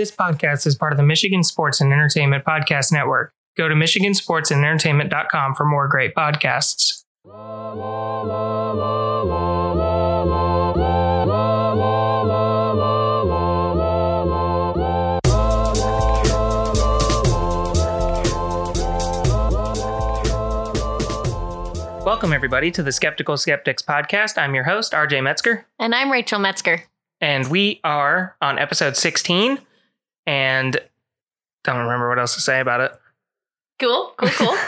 This podcast is part of the Michigan Sports and Entertainment Podcast Network. Go to michigansportsandentertainment.com for more great podcasts. Welcome, everybody, to the Skeptical Skeptics podcast. I'm your host, RJ Metzger, And I'm Rachel Metzger. and we are on episode 16. And don't remember what else to say about it. Cool, cool, cool.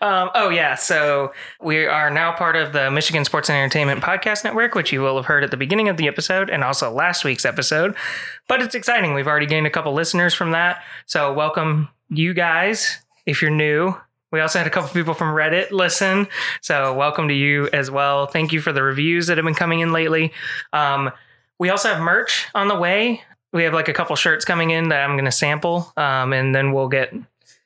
Um, oh, yeah. So we are now part of the Michigan Sports and Entertainment Podcast Network, which you will have heard at the beginning of the episode and also last week's episode. But it's exciting. We've already gained a couple listeners from that. So welcome, you guys, if you're new. We also had a couple people from Reddit listen. So welcome to you as well. Thank you for the reviews that have been coming in lately. Um, we also have merch on the way. We have like a couple shirts coming in that I'm going to sample, um, and then we'll get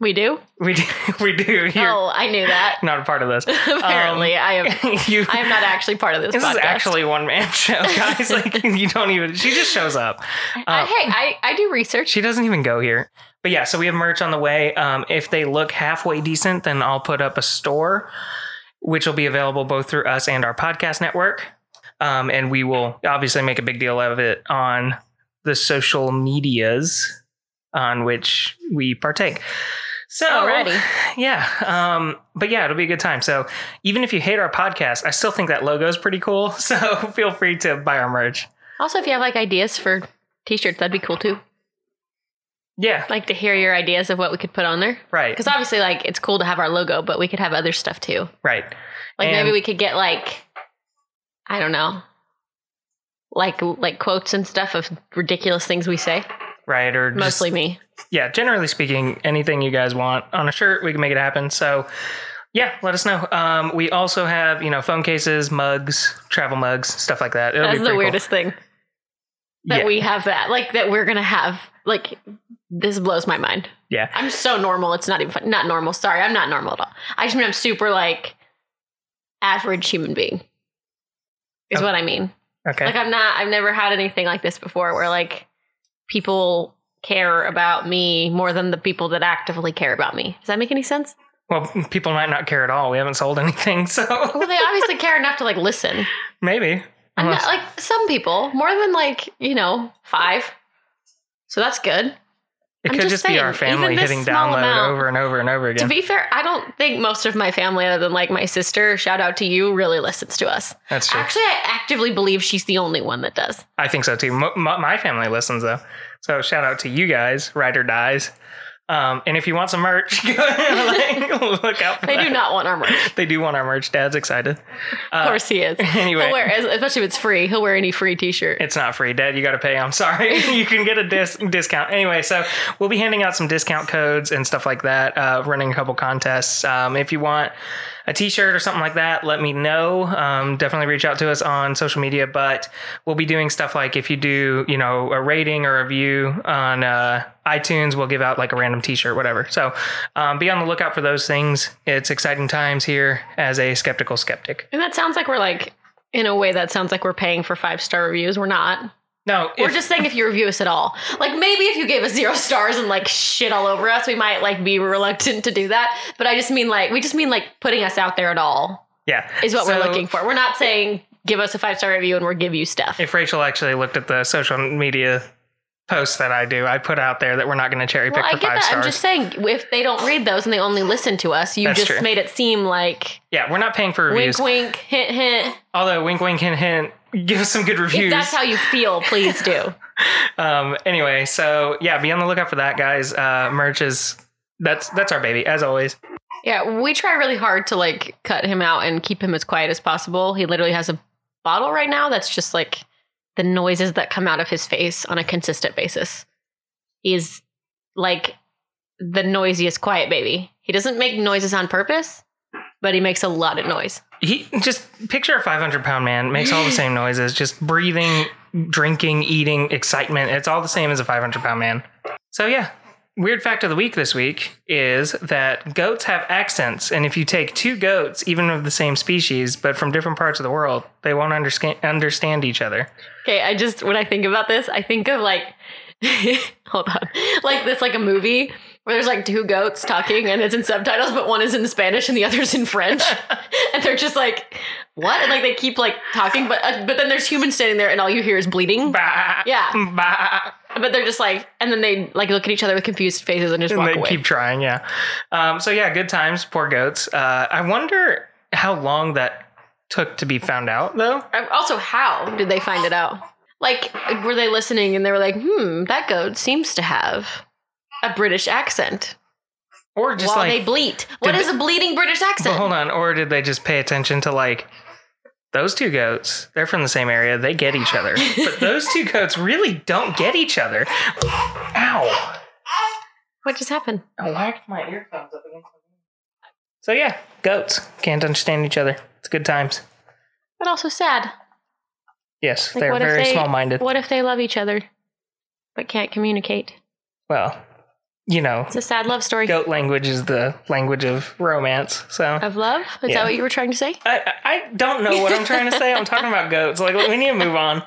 we do? we do we do. You're Oh, I knew that. not a part of this. Apparently, I am. you, I am not actually part of this. this podcast. is actually one man show, guys. like you don't even. She just shows up. I- Uh, hey, I, I do research. she doesn't even go here. But yeah, so we have merch on the way. Um, if they look halfway decent, then I'll put up a store, which will be available both through us and our podcast network. Um, and we will obviously make a big deal of it on the social medias on which we partake. So Alrighty. yeah, um, but yeah, it'll be a good time. So even if you hate our podcast, I still think that logo is pretty cool. So feel free to buy our merch. Also, if you have like ideas for t-shirts, that'd be cool too. Yeah, Like to hear your ideas of what we could put on there. right, Because obviously, like it's cool to have our logo, but we could have other stuff too. right. Like And- maybe we could get like, I don't know, like like quotes and stuff of ridiculous things we say. Right, or just, Mostly me. yeah, generally speaking, anything you guys want on a shirt, we can make it happen. So, yeah, let us know. Um, we also have, you know, phone cases, mugs, travel mugs, stuff like that. It'll That's be the pretty cool. weirdest thing that Yeah. we have that like that we're gonna have like this blows my mind. Yeah, I'm so normal. It's not even fun. not normal. Sorry, I'm not normal at all. I just mean I'm super like average human being. Is Oh. what I mean. Okay. Like I'm not. I've never had anything like this before, where like people care about me more than the people that actively care about me. Does that make any sense? well, people might not care at all. We haven't sold anything, so Well, they obviously care enough to like listen. maybe. Unless- not like some people more than like you know five. So that's good. It I'm could just just be our family hitting download amount- over and over and over again. To be fair, I don't think most of my family, other than like my sister, shout out to you, really listens to us. That's true. Actually, I actively believe she's the only one that does. I think so too. My family listens though, so shout out to you guys, Ride or Dies. Um, and if you want some merch, like, look out for They that. do not want our merch. They do want our merch. Dad's excited. Uh, Of course, he is. anyway. He'll wear, especially if it's free, he'll wear any free T-shirt. It's not free, Dad. You got to pay. I'm sorry. you can get a dis- discount. Anyway, so we'll be handing out some discount codes and stuff like that. Uh, running a couple contests. Um, if you want a T-shirt or something like that, let me know. Um, definitely reach out to us on social media. But we'll be doing stuff like if you do, you know, a rating or a review on uh, iTunes, we'll give out like a random T-shirt, whatever. So um, be on the lookout for those things. It's exciting times here as a skeptical skeptic. and that sounds like we're like, in a way, that sounds like we're paying for five star reviews. We're not. No, We're if- just saying if you review us at all. Like maybe if you gave us zero stars and like shit all over us, we might like be reluctant to do that. But I just mean like we just mean like putting us out there at all yeah, is what we're looking for. We're not saying give us a five star review and we'll give you stuff. if Rachel actually looked at the social media posts that I do, I put out there that we're not going to cherry pick well, I for get five that. stars. I'm just saying if they don't read those and they only listen to us, you That's just true. made it seem like yeah, we're not paying for reviews. wink, wink, hint, hint. Although wink, wink, hint, hint, give us some good If reviews. that's how you feel, please do. um, anyway, so yeah, be on the lookout for that, guys. Uh, merch is that's that's our baby, as always. Yeah, we try really hard to like cut him out and keep him as quiet as possible. He literally has a bottle right now that's just like the noises that come out of his face on a consistent basis. He's like the noisiest quiet baby. He doesn't make noises on purpose, but he makes a lot of noise. He just picture a 500 pound man makes all the same noises, just breathing, drinking, eating, excitement. It's all the same as a 500 pound man. So yeah, weird fact of the week this week is that goats have accents, and if you take two goats, even of the same species but from different parts of the world, they won't understand understand each other. Okay, I just when I think about this, I think of like Hold on. Like this, like a movie where there's like two goats talking and it's in subtitles, but one is in Spanish and the other's in French, and they're just like, "What?" And like they keep like talking, but uh, but then there's humans standing there, and all you hear is bleeding. Bah, Yeah. bah. But they're just like, and then they like look at each other with confused faces and just And walk they away. keep trying, yeah. Um, so yeah, good times, poor goats. Uh, I wonder how long that took to be found out, though. Also, how did they find it out? Like, were they listening and they were like, "Hmm, that goat seems to have a British accent." Or just while like, they bleat. What is a bleating British accent? hold on, or did they just pay attention to like those two goats? They're from the same area. They get each other, but those two goats really don't get each other. Ow! What just happened? I whacked my earphones up against my So yeah, goats can't understand each other. It's good times. But also sad. Yes, Like, they're very they- small-minded. What if they love each other but can't communicate? Well, you know, It's a sad love story. goat language is the language of romance. So Of love? Is Yeah. that what you were trying to say? I, I don't know what I'm trying to say. I'm talking about goats. Like we need to move on.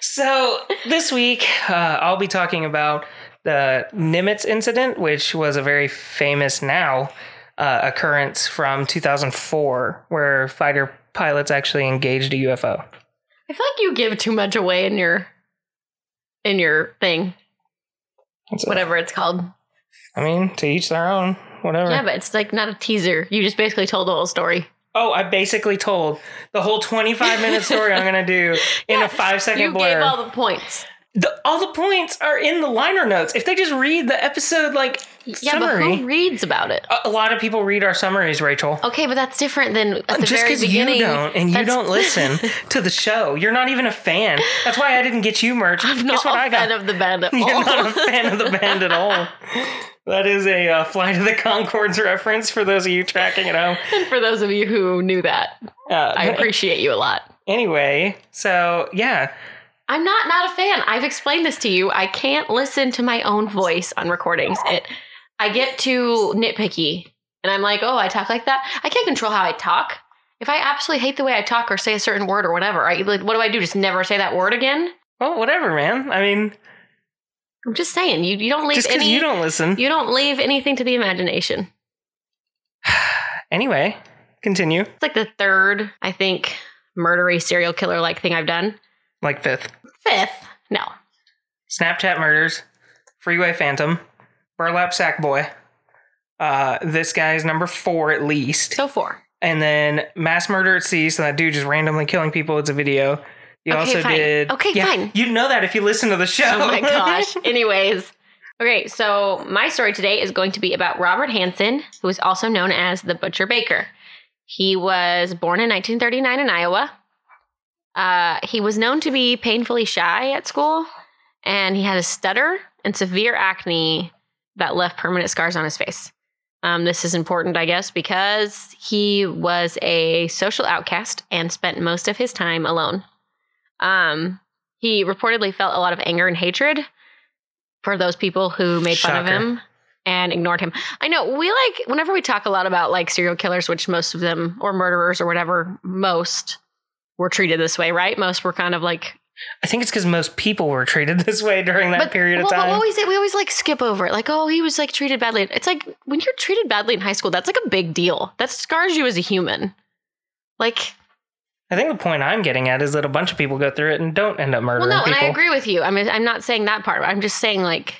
So this week, uh, I'll be talking about the Nimitz incident, which was a very famous now uh, occurrence from 2004, where fighter pilots actually engaged a UFO. I feel like you give too much away in your in your thing, a- whatever it's called. I mean, to each their own. Whatever. Yeah, but it's like not a teaser. You just basically told the whole story. oh, I basically told the whole 25 minute story I'm going to do in Yeah, a five second You blur. gave all the points. The, all the points are in the liner notes. If they just read the episode like Yeah, summary, but who reads about it? a, a lot of people read our summaries, Rachel. Okay, but that's different than at the just very because you don't and you don't listen to the show, you're not even a fan. That's why I didn't get you merch. I'm Guess what a I fan got? of the band at all. You're not a fan of the band at all. That is a uh, Flight of the Conchords reference for those of you tracking at home. and for those of you who knew that, Uh, I appreciate you a lot. anyway, so yeah, I'm not not a fan. I've explained this to you. I can't listen to my own voice on recordings. It I get too nitpicky and I'm like, "Oh, I talk like that." I can't control how I talk. If I absolutely hate the way I talk or say a certain word or whatever, I like, what do I do? Just never say that word again? well, whatever, man. I mean, I'm just saying, you you don't leave just any you don't listen. you don't leave anything to the imagination. Anyway, continue. It's like the third, I think, murdery serial killer like thing I've done. Like fifth. Fifth, no. Snapchat murders, Freeway Phantom, Burlap Sack Boy. Uh, this guy is number four at least. So four. And then Mass Murder at Sea, so that dude just randomly killing people. It's a video. You Okay, also fine. did. Okay, yeah, fine. You'd know that if you listen to the show. Oh my gosh. Anyways. Okay, so my story today is going to be about Robert Hansen, who is also known as the Butcher Baker. He was born in 1939 in Iowa. Uh, he was known to be painfully shy at school, and he had a stutter and severe acne that left permanent scars on his face. Um, this is important, I guess, because he was a social outcast and spent most of his time alone. Um, he reportedly felt a lot of anger and hatred for those people who made fun of him and ignored him. I know we like whenever we talk a lot about like serial killers, which most of them or murderers or whatever, most were treated this way, right? Most were kind of like I think it's because most people were treated this way during that period of well, But time. we always we always like skip over it, like oh he was like treated badly. It's like when you're treated badly in high school, that's like a big deal. That scars you as a human. Like I think the point I'm getting at is that a bunch of people go through it and don't end up Well, murdering no, and people. I agree with you. I mean, I'm not saying that part. I'm just saying, like,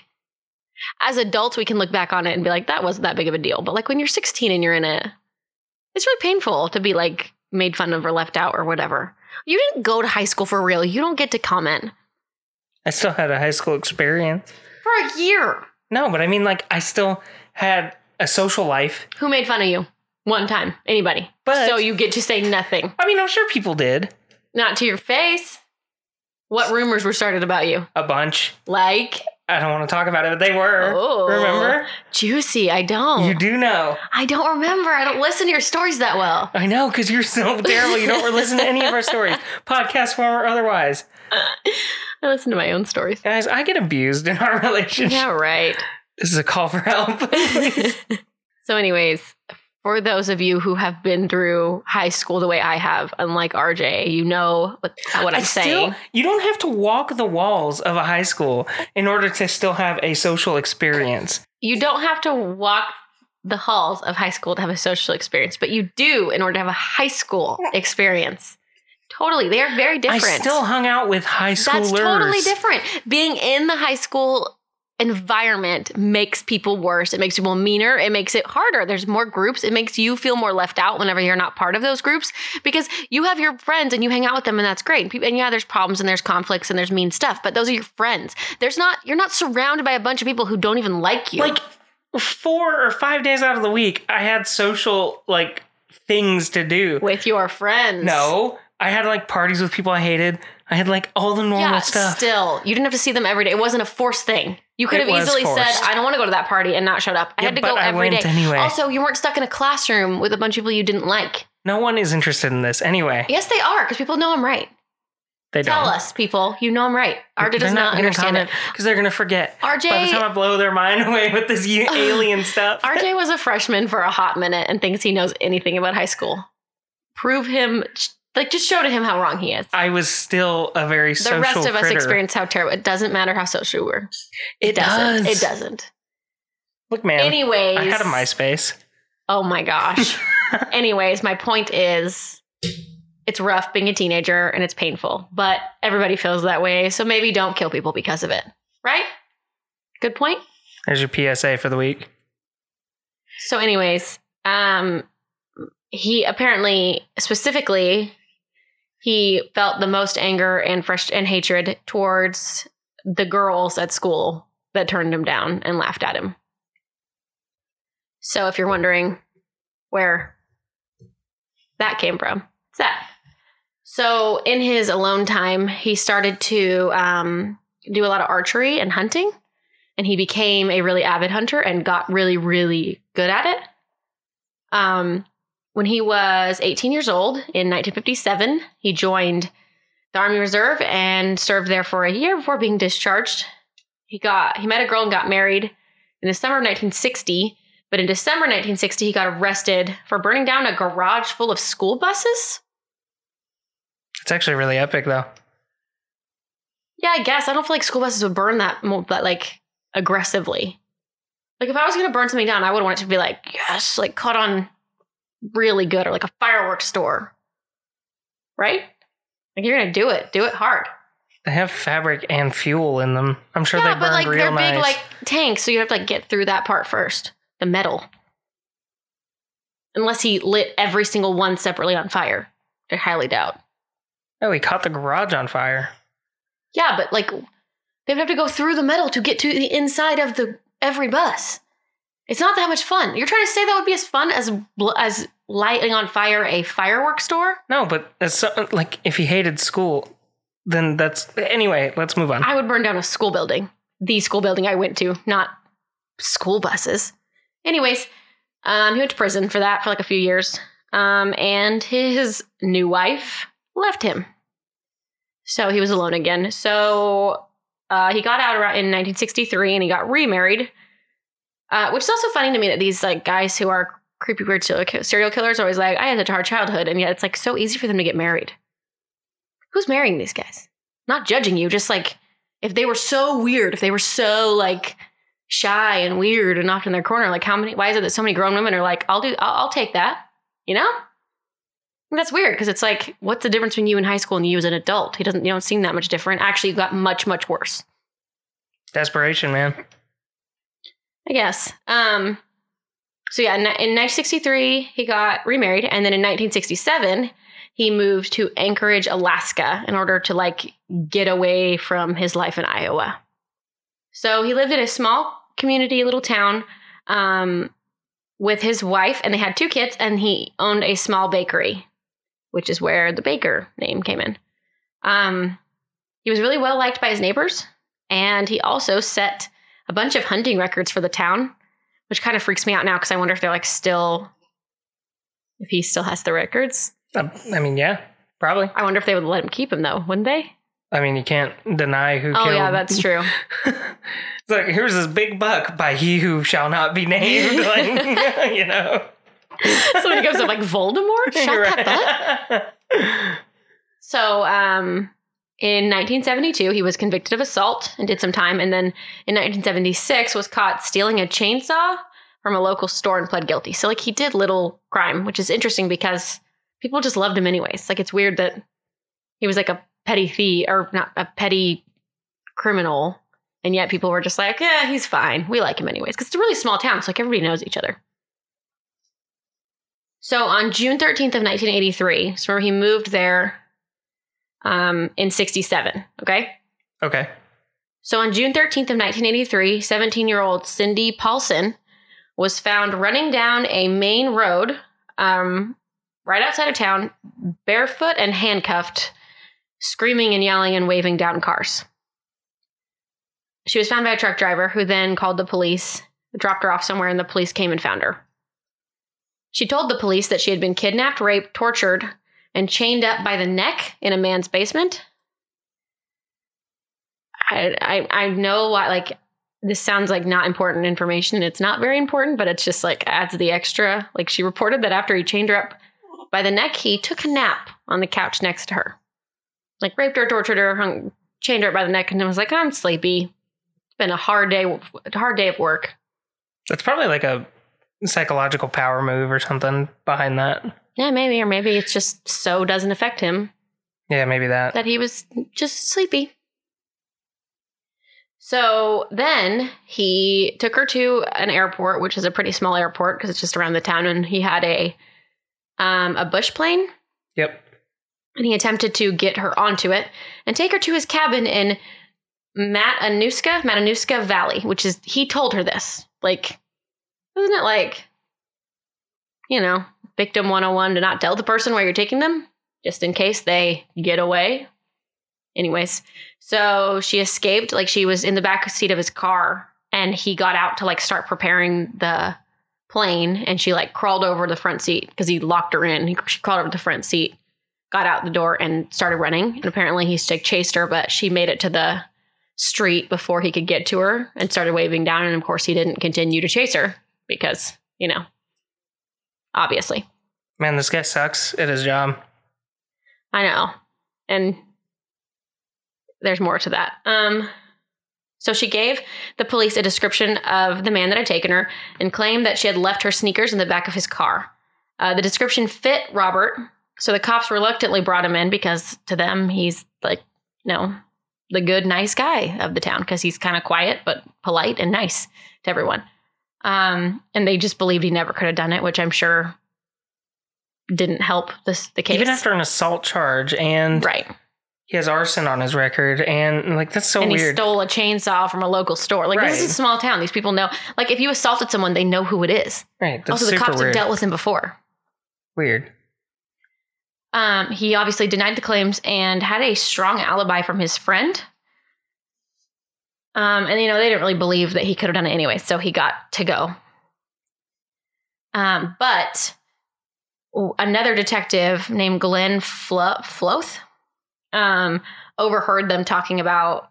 as adults, we can look back on it and be like, that wasn't that big of a deal. But, like, when you're 16 and you're in it, it's really painful to be, like, made fun of or left out or whatever. You didn't go to high school for real. You don't get to comment I still had a high school experience. for a year. No, but I mean, like, I still had a social life. Who made fun of you? One time. Anybody. But- so you get to say nothing. I mean, I'm sure people did Not to your face. What rumors were started about you? a bunch. Like, I don't want to talk about it, but they were. Oh. Remember? juicy. I don't. You do know. I don't remember. I don't listen to your stories that well. I know, because you're so terrible. You don't listen to any of our stories, podcast form or otherwise. I listen to my own stories. Guys, I get abused in our relationship. Yeah, right. This is a call for help. so, anyways, for those of you who have been through high school the way I have, unlike RJ, you know what, what I'm I saying. You don't have to walk the walls of a high school in order to still have a social experience. you don't have to walk the halls of high school to have a social experience, but you do in order to have a high school experience. Totally. They are very different. I still hung out with high schoolers. That's totally different. Being in the high school environment makes people worse. It makes people meaner. It makes it harder. There's more groups. It makes you feel more left out whenever you're not part of those groups because you have your friends and you hang out with them and that's great. And yeah, there's problems and there's conflicts and there's mean stuff, but those are your friends. There's not, you're not surrounded by a bunch of people who don't even like you. Like four or five days out of the week, I had social like things to do. with your friends. No, I had like parties with people I hated. I had like all the normal Yeah, stuff. still, you didn't have to see them every day. It wasn't a forced thing. You could It have easily forced. said, "I don't want to go to that party," and not showed up. I Yeah, had to go every day. went anyway. Also, you weren't stuck in a classroom with a bunch of people you didn't like. No one is interested in this anyway. Yes, they are, because people know I'm right. They Tell don't. Tell us, people. You know I'm right. RJ does not understand it. because they're gonna forget. RJ By the time I blow their mind away with this alien stuff, RJ was a freshman for a hot minute and thinks he knows anything about high school. Prove him, like, just show to him how wrong he is. I was still a very The social rest of us critter. experience how terrible. It doesn't matter how social we were. It, doesn't. does. It doesn't. Look, man. Anyways, I had a MySpace. Oh my gosh. Anyways, my point is it's rough being a teenager and it's painful, but everybody feels that way. So maybe don't kill people because of it. Right? Good point. There's your PSA for the week. So, anyways, um, he apparently specifically he felt the most anger and fresh and hatred towards the girls at school that turned him down and laughed at him. So, if you're wondering where that came from, it's that. So, in his alone time, he started to um, do a lot of archery and hunting and he became a really avid hunter and got really really good at it um, when he was 18 years old in 1957 he joined the army reserve and served there for a year before being discharged he got he met a girl and got married in the summer of 1960 but in december 1960 he got arrested for burning down a garage full of school buses It's actually really epic, though. Yeah, I guess. I don't feel like school buses would burn that, that like aggressively. Like if I was gonna burn something down, I would want it to be like yes, like caught on really good, or like a fireworks store, right? Like you're gonna do it, do it hard. They have fabric and fuel in them. I'm sure yeah, they but burned like real they're nice. big like tanks, so you have to like get through that part first, the metal. Unless he lit every single one separately on fire, I highly doubt. oh, he caught the garage on fire. Yeah, but like they would have to go through the metal to get to the inside of the every bus. It's not that much fun. You're trying to say that would be as fun as as lighting on fire a fireworks store? No, but so, like if he hated school, then that's anyway. Let's move on. I would burn down a school building. The school building I went to, not school buses. Anyways, um, he went to prison for that for like a few years. Um, and his new wife left him. So he was alone again. So uh, he got out around in 1963 and he got remarried. Uh, which is also funny to me that these like guys who are creepy weird serial killers are always like, I had a hard childhood, and yet it's like so easy for them to get married. Who's marrying these guys? Not judging you, just like if they were so weird, if they were so like shy and weird and off in their corner, like how many? Why is it that so many grown women are like, I'll do, I'll, I'll take that, you know? And that's weird because it's like, what's the difference between you in high school and you as an adult? He doesn't, you don't seem that much different. Actually, you got much, much worse. Desperation, man. I guess. Um, so yeah, in, in 1963 he got remarried, and then in 1967 he moved to Anchorage, Alaska, in order to like get away from his life in Iowa. So he lived in a small community, little town, um, with his wife, and they had two kids, and he owned a small bakery, which is where the baker name came in. Um, he was really well liked by his neighbors, and he also set a bunch of hunting records for the town, which kind of freaks me out now because I wonder if they're like still, if he still has the records. Uh, I mean, yeah, probably. I wonder if they would let him keep them though, wouldn't they? I mean, you can't deny who Oh killed. yeah, that's true. it's like here's this big buck by he who shall not be named. like, you know, Somebody goes up like Voldemort. Shut that butt. So, um, in 1972, he was convicted of assault and did some time, and then in 1976 was caught stealing a chainsaw from a local store and pled guilty. So, like, he did little crime, which is interesting because people just loved him anyways. Like, it's weird that he was like a petty thief or not a petty criminal, and yet people were just like, "Yeah, he's fine. We like him anyways." Because it's a really small town, so like everybody knows each other. So on June 13th of 1983, so remember he moved there um, in 67. Okay. Okay. So on June 13th of 1983, 17 year old Cindy Paulson was found running down a main road um, right outside of town, barefoot and handcuffed, screaming and yelling and waving down cars. She was found by a truck driver who then called the police, dropped her off somewhere, and the police came and found her. She told the police that she had been kidnapped, raped, tortured, and chained up by the neck in a man's basement. I I, I know why like this sounds like not important information. It's not very important, but it's just like adds the extra. Like she reported that after he chained her up by the neck, he took a nap on the couch next to her. Like raped her, tortured her, hung, chained her up by the neck, and was like, I'm sleepy. It's been a hard day, a hard day of work. That's probably like a psychological power move or something behind that. Yeah, maybe, or maybe it's just so doesn't affect him Yeah, maybe that. that he was just sleepy. So then he took her to an airport, which is a pretty small airport because it's just around the town, and he had a um, a bush plane, Yep. and he attempted to get her onto it and take her to his cabin in Matanuska, Matanuska Valley, which is he told her this. Like, isn't it like, you know, victim 101 to not tell the person where you're taking them just in case they get away? Anyways, so she escaped. Like, she was in the back seat of his car and he got out to like start preparing the plane and she like crawled over the front seat because he locked her in. He, she crawled over the front seat, got out the door and started running. And apparently he like chased her, but she made it to the street before he could get to her and started waving down. And of course, he didn't continue to chase her because, you know, obviously. Man, this guy sucks at his job. I know. And there's more to that. Um, so she gave the police a description of the man that had taken her and claimed that she had left her sneakers in the back of his car. Uh, the description fit Robert, so the cops reluctantly brought him in because to them he's like, you know, the good, nice guy of the town because he's kind of quiet but polite and nice to everyone. Um, and they just believed he never could have done it, which I'm sure didn't help this the case. Even after an assault charge and right. he has arson on his record and like that's so and he weird. stole a chainsaw from a local store. Like this is a small town. These people know. Like if you assaulted someone, they know who it is. right. That's also, the cops have dealt with him before. weird. Um, he obviously denied the claims and had a strong alibi from his friend. Um, and you know they didn't really believe that he could have done it anyway, so he got to go. Um, but another detective named Glenn Flo- Floth um, overheard them talking about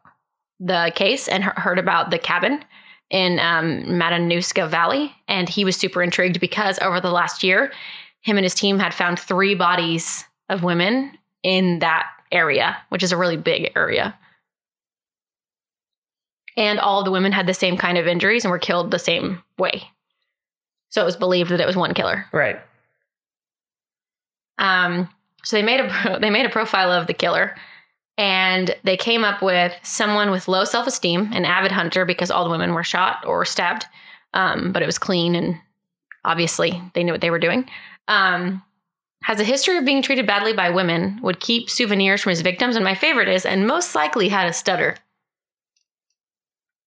the case and heard about the cabin in um, Matanuska Valley, and he was super intrigued because over the last year, him and his team had found three bodies of women in that area, which is a really big area. And all the women had the same kind of injuries and were killed the same way. So it was believed that it was one killer. Right. Um, so they made a they made a profile of the killer, and they came up with someone with low self esteem, an avid hunter, because all the women were shot or stabbed, um, but it was clean and obviously they knew what they were doing. Um, has a history of being treated badly by women, would keep souvenirs from his victims, and my favorite is, and most likely had a stutter.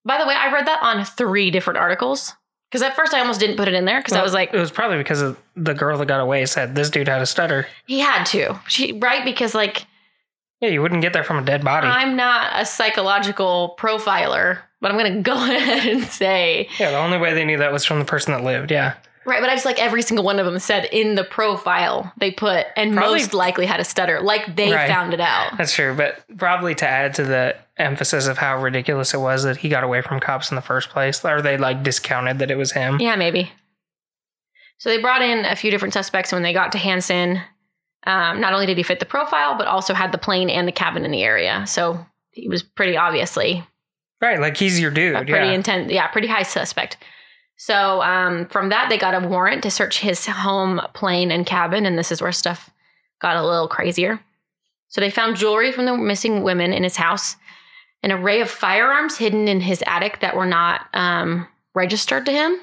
By the way, I read that on three different articles because at first I almost didn't put it in there because I was like, it was probably because of the girl that got away said this dude had a stutter. he had to, she right because like Yeah, you wouldn't get that from a dead body. I'm not a psychological profiler, but I'm going to go ahead and say, yeah, the only way they knew that was from the person that lived. Yeah. Right, but I just like every single one of them said in the profile they put, and Probably- most likely had a stutter, like they Right. found it out. That's true, but probably to add to the emphasis of how ridiculous it was that he got away from cops in the first place, or they like discounted that it was him. Yeah, maybe. So they brought in a few different suspects when they got to Hansen. Um, not only did he fit the profile, but also had the plane and the cabin in the area. So he was pretty obviously Right, like he's your dude. pretty yeah. intense, yeah, pretty high suspect. So um, from that, they got a warrant to search his home, plane, and cabin, and this is where stuff got a little crazier. So they found jewelry from the missing women in his house, an array of firearms hidden in his attic that were not um, registered to him,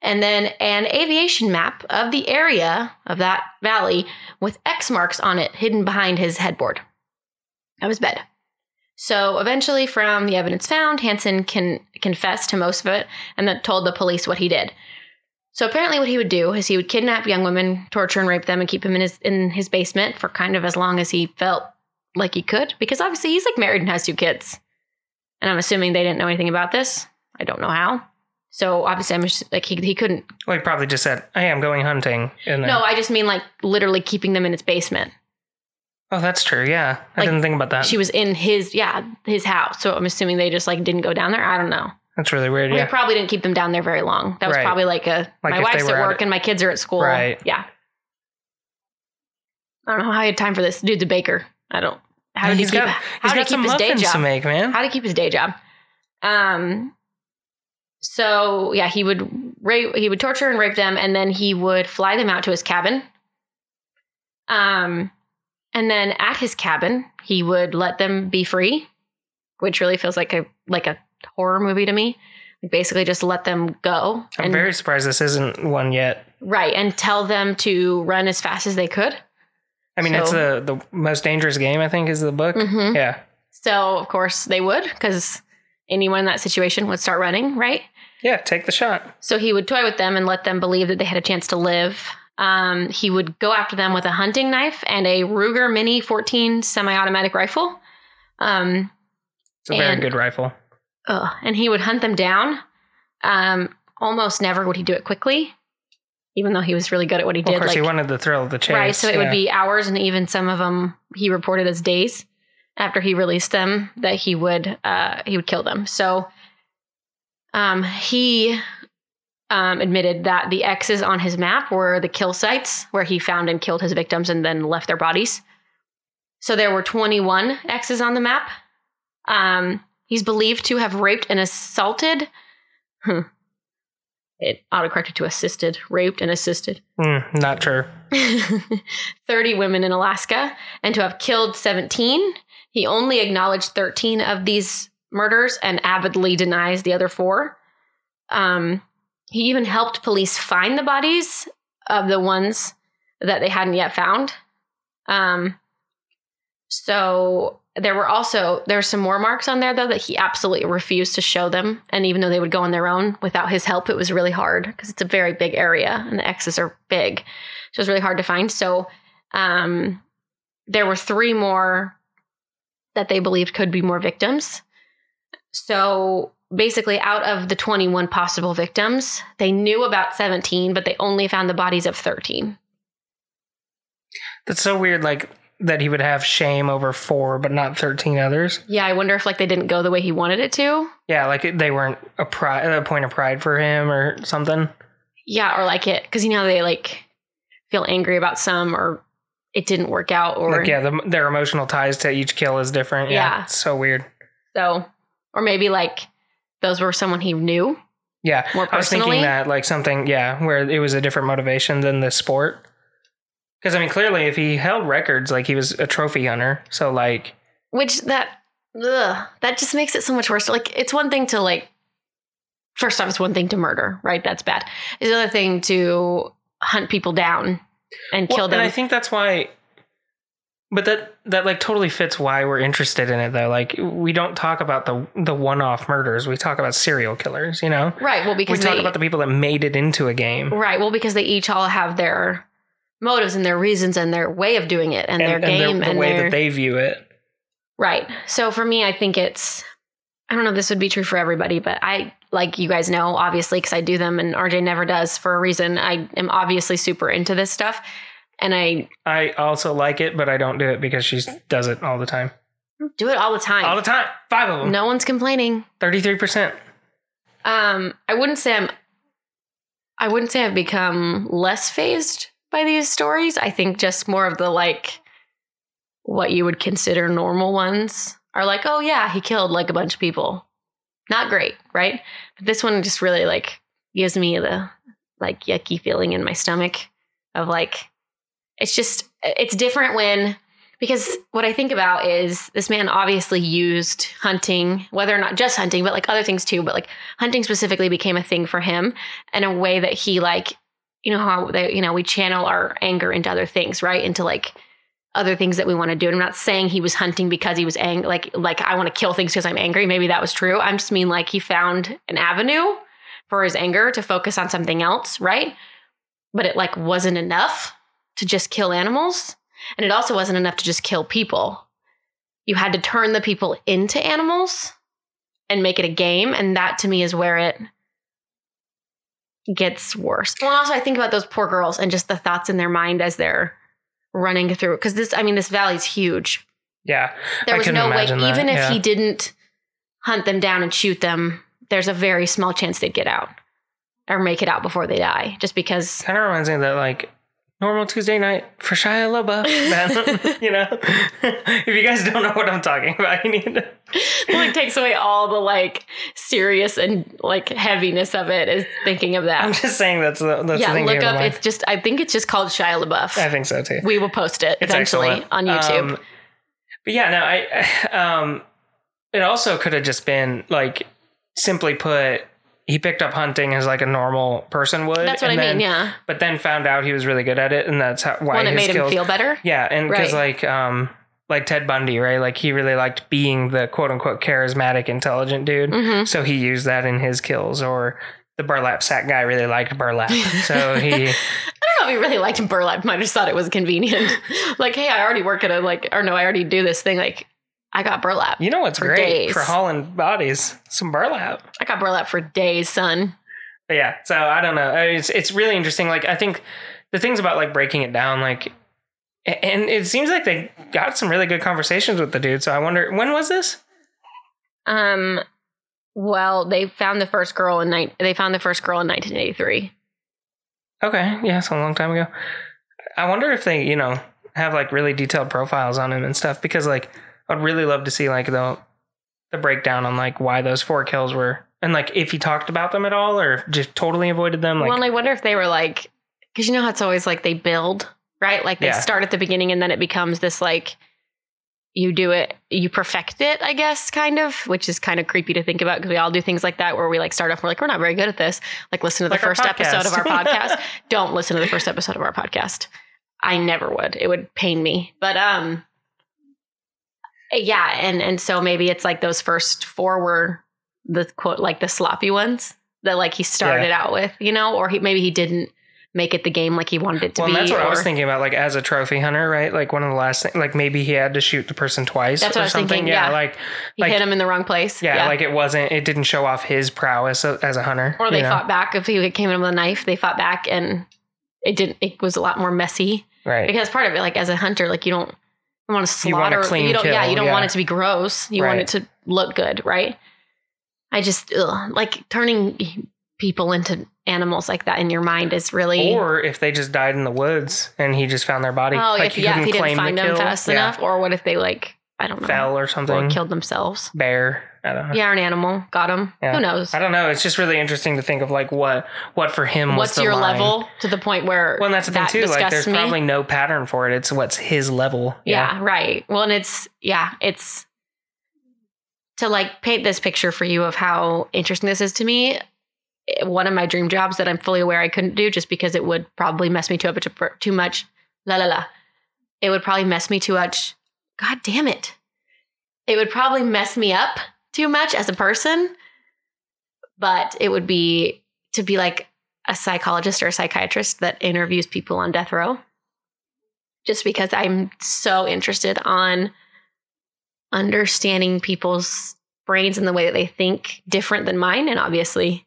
and then an aviation map of the area of that valley with X marks on it hidden behind his headboard of his bed. So eventually, from the evidence found, Hansen can confess to most of it and then told the police what he did. So apparently, what he would do is he would kidnap young women, torture and rape them, and keep them in his in his basement for kind of as long as he felt like he could. Because obviously, he's like married and has two kids, and I'm assuming they didn't know anything about this. I don't know how. So obviously, I'm just, like he he couldn't. Well, he probably just said, "Hey, I'm going hunting." And then, No, I just mean like literally keeping them in his basement. Oh, that's true. Yeah, I Like, didn't think about that. She was in his yeah his house, so I'm assuming they just like didn't go down there. I don't know. that's really weird. We Yeah, probably didn't keep them down there very long. That was Right. probably like a Like my wife's at at work it. and my kids are at school. Right. Yeah. I don't know how he had time for this. Dude's a baker. I don't. How did he keep? got, how he's did he keep his day muffins to job? make, man. How did he keep his day job? Um. So yeah, he would rape. He would torture and rape them, and then he would fly them out to his cabin. Um, and then at his cabin, he would let them be free, which really feels like a like a horror movie to me. Like basically, just let them go. I'm and, very surprised this isn't one yet. right, and tell them to run as fast as they could. I mean, it's the the most dangerous game. I think is the book. Mhm. Yeah, So of course they would, because anyone in that situation would start running, right? yeah. Take the shot. So he would toy with them and let them believe that they had a chance to live. Um, he would go after them with a hunting knife and a Ruger Mini 14 semi-automatic rifle. Um, It's a very And- good rifle. ugh, and he would hunt them down. Um, almost never would he do it quickly, even though he was really good at what he Well, did. of course, he wanted the thrill of the chase. Right. So it yeah. would be hours, and even some of them he reported as days after he released them that he would uh, he would kill them. So um, he um, admitted that the X's on his map were the kill sites where he found and killed his victims and then left their bodies. So there were 21 X's on the map. Um, he's believed to have raped and assaulted. Hmm. It autocorrected to assisted, raped and assisted. Mm, not sure. 30 women in Alaska and to have killed 17. He only acknowledged 13 of these murders and avidly denies the other four. Um, he even helped police find the bodies of the ones that they hadn't yet found. Um, so there were also there's some more marks on there though that he absolutely refused to show them. And even though they would go on their own without his help it was really hard because it's a very big area and the x's are big. So it was really hard to find. So um, there were three more that they believed could be more victims. So basically out of the 21 possible victims they knew about 17 but they only found the bodies of 13 That's so weird. Like that he would have shame over four, but not thirteen others. yeah i wonder if like they didn't go the way he wanted it to Yeah, like they weren't a pride, a point of pride for him or something. Yeah, or like it because you know they like feel angry about some or it didn't work out or like yeah, the, their emotional ties to each kill is different. Yeah, Yeah. it's so weird. so or maybe like those were someone he knew Yeah, more I was thinking that like something, yeah, where it was a different motivation than the sport. Because I mean, clearly, if he held records, like he was a trophy hunter, so like, Which that ugh, that just makes it so much worse. Like it's one thing to like first off, it's one thing to murder, right? That's bad. It's another thing to hunt people down and Well, kill them. And I think that's why. But that that like totally fits why we're interested in it though. Like we don't talk about the the one off murders. We talk about serial killers. You know, right. Well, because we talk they, about the people that made it into a game right. Well, because they each all have their motives and their reasons and their way of doing it and, their game and the and way their that they view it. Right. So for me, I think it's, I don't know if this would be true for everybody, but I, like you guys know, obviously, because I do them and RJ never does for a reason. I am obviously super into this stuff. And I I also like it, but I don't do it because she does it all the time. do it all the time. All the time, five of them, no one's complaining. thirty three percent. Um, I wouldn't say I'm I wouldn't say I've become less fazed by these stories. I think just more of the like what you would consider normal ones are like, oh yeah, he killed like a bunch of people. Not great, right? But this one just really like gives me the like yucky feeling in my stomach of like it's just it's different when because what I think about is this man obviously used hunting, whether or not just hunting, but like other things too, but like hunting specifically became a thing for him in a way that he like, you know how they, you know, we channel our anger into other things, right? Into like other things that we want to do. And I'm not saying he was hunting because he was angry, like like I want to kill things because I'm angry. Maybe that was true. I'm just mean like he found an avenue for his anger to focus on something else, right? But it like wasn't enough to just kill animals and it also wasn't enough to just kill people. You had to turn the people into animals and make it a game. And that to me is where it gets worse. Well, also, I think about those poor girls and just the thoughts in their mind as they're running through. Because this, I mean, this valley's huge. Yeah. There was no way, that, even if yeah. he didn't hunt them down and shoot them, there's a very small chance they'd get out or make it out before they die. Just because Kind of reminds me of that like normal Tuesday night for Shia LaBeouf. You know, if you guys don't know what I'm talking about, you need to. like takes away all the like serious and like heaviness of it is thinking of that. I'm just saying that's the that's yeah, the thing. look up. It's just I think it's just called Shia LaBeouf. I think so too. we will post it It's eventually excellent. on YouTube. Um, but yeah, no, I um, it also could have just been like simply put, he picked up hunting as like a normal person would. That's what I then- mean. Yeah, But then found out he was really good at it, and that's how why when it made skills. him feel better. Yeah, and because Right. like um like Ted Bundy, right? Like he really liked being the quote unquote charismatic, intelligent dude. hmm So he used that in his kills. Or the burlap sack guy really liked burlap, so he I don't know if he really liked burlap. Might have just thought it was convenient. like, hey, I already work at a like, or no, I already do this thing. Like, I got burlap. you know what's For great days. for hauling bodies, some burlap. I got burlap for days, son. But yeah, so I don't know. It's it's really interesting. Like I think the things about like breaking it down, like, and it seems like they got some really good conversations with the dude. So I wonder when was this? Um, well, they found the first girl in night. They found the first girl in 1983. Okay, yeah, so a long time ago. I wonder if they, you know, have like really detailed profiles on him and stuff because like I'd really love to see like the the breakdown on like why those four kills were and like if he talked about them at all or just totally avoided them. Like well, and I wonder if they were like, because you know how it's always like they build, right? Like they Yeah. start at the beginning and then it becomes this like you do it, you perfect it, I guess, kind of, which is kind of creepy to think about because we all do things like that where we like start off, we're like, we're not very good at this. Like listen to the Like first episode of our podcast. Don't listen to the first episode of our podcast. I never would. It would pain me. But um yeah, and and so maybe it's like those first four were the quote like the sloppy ones that like he started out with, you know, or he maybe he didn't make it the game like he wanted it to well, be. that's what I was thinking about, like as a trophy hunter, right? Like one of the last things, like maybe he had to shoot the person twice That's or what I was something. thinking, yeah, yeah. like He like hit him in the wrong place. yeah, like it wasn't, it didn't show off his prowess as a hunter. or they you know? fought back if he came in with a knife. They fought back, and it didn't. It was a lot more messy right? because part of it, like as a hunter, like you don't want to You want slaughter. clean don't. yeah, you don't yeah. want it to be gross. You want it to look good, right? I just ugh, like turning people into animals like that in your mind is really. Or if they just died in the woods and he just found their body, oh, like if he yeah, if he didn't find the them kill, fast yeah, enough, or what if they like I don't know, fell or or something, killed themselves? bear. Yeah, an animal got him. Yeah. Who knows? I don't know. It's just really interesting to think of like what what for him was What's your line. level to the point where Well, and that's the that thing too. Like, there's me? probably no pattern for it. It's what's his level. Yeah, right. Well, and it's yeah, it's to like paint this picture for you of how interesting this is to me. eh, One of my dream jobs that I'm fully aware I couldn't do just because it would probably mess me too up too much. La la la. It would probably mess me too much. God damn it. It would probably mess me up too much as a person. But it would be to be like a psychologist or a psychiatrist that interviews people on death row just because I'm so interested on understanding people's brains and the way that they think different than mine. And obviously,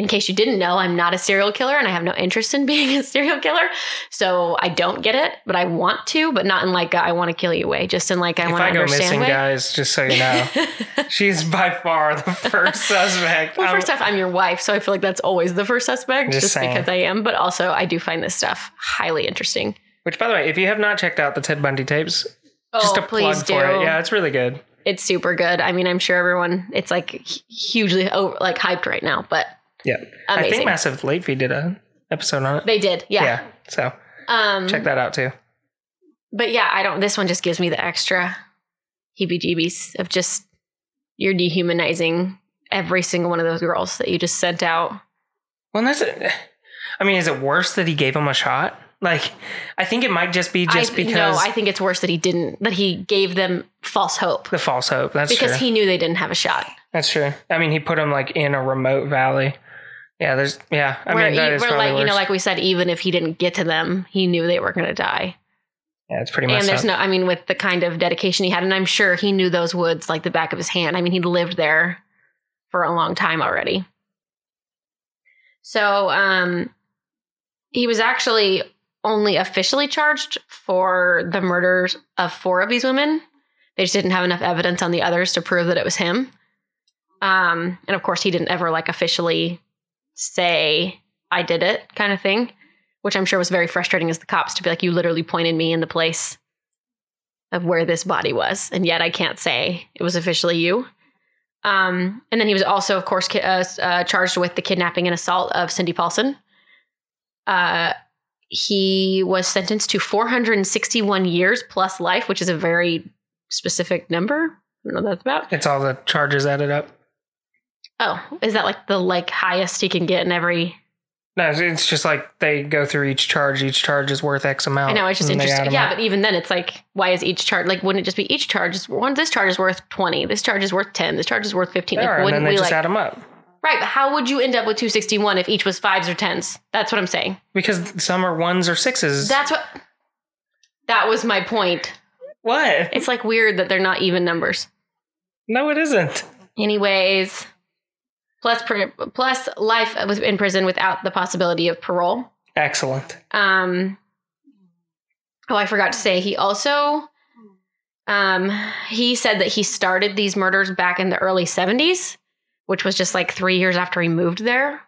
in case you didn't know, I'm not a serial killer and I have no interest in being a serial killer. So I don't get it, but I want to, but not in like a, I want to kill you way, just in like I if want to I go understand missing, way. guys, just so you know, she's by far the first suspect. well, first um, off, I'm your wife, so I feel like that's always the first suspect, Just just, because I am. But also, I do find this stuff highly interesting. which, by the way, if you have not checked out the Ted Bundy tapes, oh, just oh, a please plug do. for it. Yeah, it's really good. It's super good. I mean, I'm sure everyone, it's like hugely over, like hyped right now, but Yeah, I think Massive Late Fee did an episode on it. they did, yeah. yeah, so Um, check that out too. But yeah, I don't. This one just gives me the extra heebie-jeebies of just you're dehumanizing every single one of those girls that you just sent out. Well, that's it. I mean, is it worse that he gave him a shot? Like, I think it might just be just I, because no, I think it's worse that he didn't. That he gave them false hope the false hope. That's because true. he knew they didn't have a shot. That's true. I mean, he put him like in a remote valley. Yeah, there's yeah. I where mean, that e- is where like you know, like we said, even if he didn't get to them, he knew they were going to die. yeah, it's pretty much. And there's up. no, I mean, with the kind of dedication he had, and I'm sure he knew those woods like the back of his hand. I mean, he'd lived there for a long time already. So, um, he was actually only officially charged for the murders of four of these women. They just didn't have enough evidence on the others to prove that it was him. Um, and of course, he didn't ever like officially say, I did it kind of thing which I'm sure was very frustrating as the cops to be like, you literally pointed me in the place of where this body was, and yet I can't say it was officially you. Um, and then he was also, of course, ki- uh, uh, charged with the kidnapping and assault of Cindy Paulson. Uh, he was sentenced to 461 years plus life, which is a very specific number. I don't know what that's about. It's all the charges added up. Oh, is that like the like highest he can get in every No, it's- just like they go through each charge. Each charge is worth X amount. I know it's just and they add interesting. Yeah, up. but even then, it's like, why is each charge like? Wouldn't it just be each charge is one? This charge is worth twenty. This charge is worth ten. This charge is worth fifteen. They Like, are, and wouldn't then they we just like add them up right? But how would you end up with two sixty one if each was fives or tens? That's what I'm saying. because some are ones or sixes. That's what. That was my point. what? It's like weird that they're not even numbers. No, it isn't. Anyways, plus pr- plus life in prison without the possibility of parole. Excellent. Um, oh, I forgot to say he also um he said that he started these murders back in the early 70s, which was just like 3 years after he moved there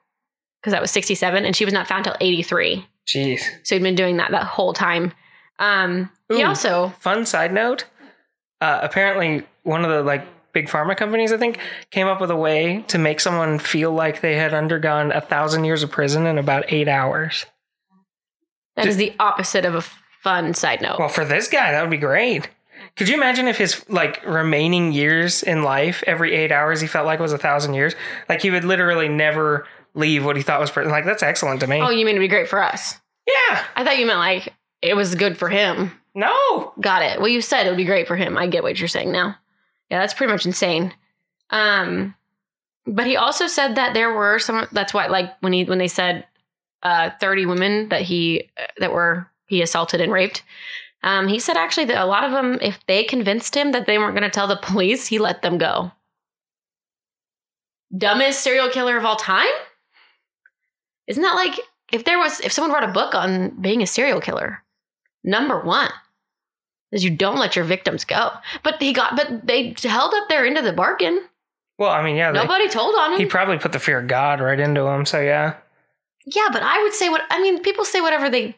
because that was 67 and she was not found till 83. Jeez. So he'd been doing that that whole time. Um he also Fun side note. Uh, apparently, one of the like big pharma companies, I think, came up with a way to make someone feel like they had undergone a thousand years of prison in about eight hours. that is the opposite of a fun side note. Well, for this guy, that would be great. Could you imagine if his like remaining years in life, every eight hours, he felt like was a thousand years? Like he would literally never leave what he thought was prison. Like that's excellent to me. oh, you mean it'd be great for us? yeah. I thought you meant like it was good for him. No. Got it. Well, you said it would be great for him. I get what you're saying now. Yeah, that's pretty much insane. Um, but he also said that there were some. That's why, like when he when they said uh, 30 women that he that were he assaulted and raped. Um, he said actually that a lot of them, if they convinced him that they weren't going to tell the police, he let them go. Dumbest serial killer of all time. Isn't that like if there was if someone wrote a book on being a serial killer? Number one is you don't let your victims go. But he got, but they held up their end of the bargain. Well, I mean, yeah. they- Nobody told on him. he probably put the fear of God right into him. So yeah. yeah, but I would say what I mean. People say whatever they,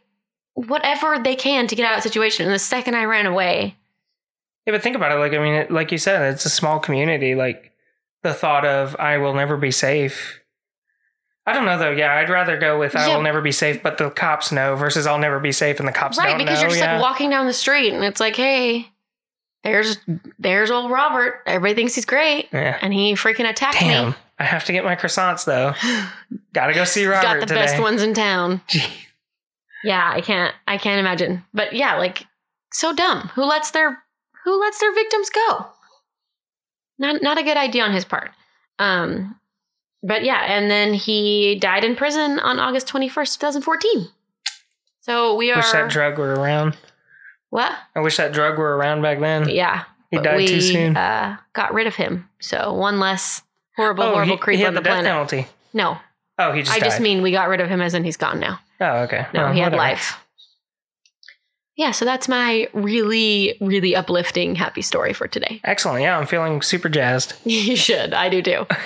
whatever they can to get out of the situation. And the second I ran away, Yeah, but think about it. Like, I mean, it, like you said, it's a small community. Like, the thought of I will never be safe. I don't know though. Yeah, I'd rather go with I Yeah. will never be safe, but the cops know versus I'll never be safe and the cops right? don't Because know. you're just yeah. like walking down the street and it's like, hey, there's there's old Robert. Everybody thinks he's great, yeah. and he freaking attacked Damn. me. I have to get my croissants though. Gotta go see Robert Got the today. best ones in town. Gee. Yeah, I can't I can't imagine. But yeah, like so dumb. Who lets their who lets their victims go? Not not a good idea on his part. Um but yeah, and then he died in prison on August 21st, 2014. So we are Wish that drug were around. what? I wish that drug were around back then. Yeah. He died we, too soon. Uh, got rid of him. So one less horrible, oh, horrible he, creep he on the the death planet. penalty. No, Oh, he just I just mean we got rid of him as in he's gone now. Oh, okay. No, Well, he had whatever. life. Yeah, so that's my really, really uplifting, happy story for today. Excellent. Yeah, I'm feeling super jazzed. you should. I do too.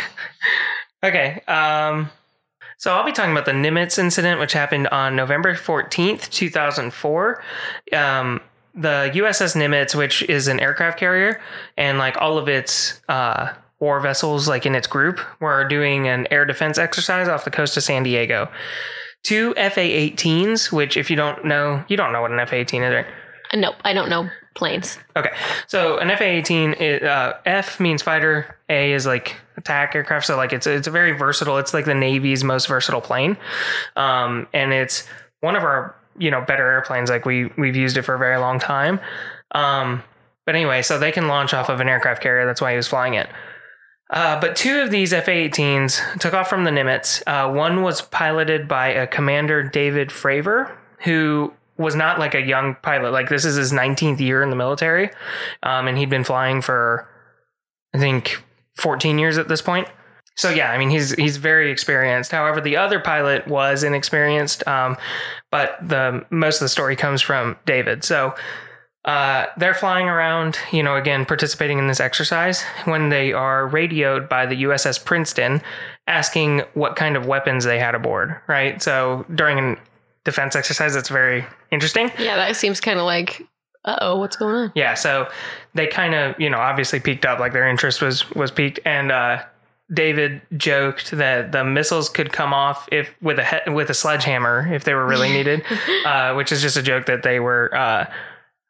Okay. Um, so I'll be talking about the Nimitz incident, which happened on November 14th, 2004. Um, the USS Nimitz, which is an aircraft carrier, and like all of its uh, war vessels, like in its group, were doing an air defense exercise off the coast of San Diego. Two FA 18s, which, if you don't know, you don't know what an FA 18 is, right? Nope, I don't know planes. Okay, so an F eighteen, uh, F means fighter, A is like attack aircraft. So like it's it's a very versatile. It's like the Navy's most versatile plane, um, and it's one of our you know better airplanes. Like we we've used it for a very long time. Um, but anyway, so they can launch off of an aircraft carrier. That's why he was flying it. Uh, but two of these F-18s took off from the Nimitz. Uh, one was piloted by a commander, David Fravor, who was not like a young pilot. Like this is his 19th year in the military, um, and he'd been flying for, I think, 14 years at this point. So yeah, I mean he's he's very experienced. However, the other pilot was inexperienced, um, but the most of the story comes from David. So uh, they're flying around, you know, again participating in this exercise when they are radioed by the USS Princeton, asking what kind of weapons they had aboard. Right. So during a defense exercise, that's very interesting. Yeah, that seems kind of like, uh oh, what's going on? Yeah, so they kind of, you know, obviously peaked up, like their interest was was peaked, and uh, David joked that the missiles could come off if with a he- with a sledgehammer if they were really needed, uh, which is just a joke that they were uh,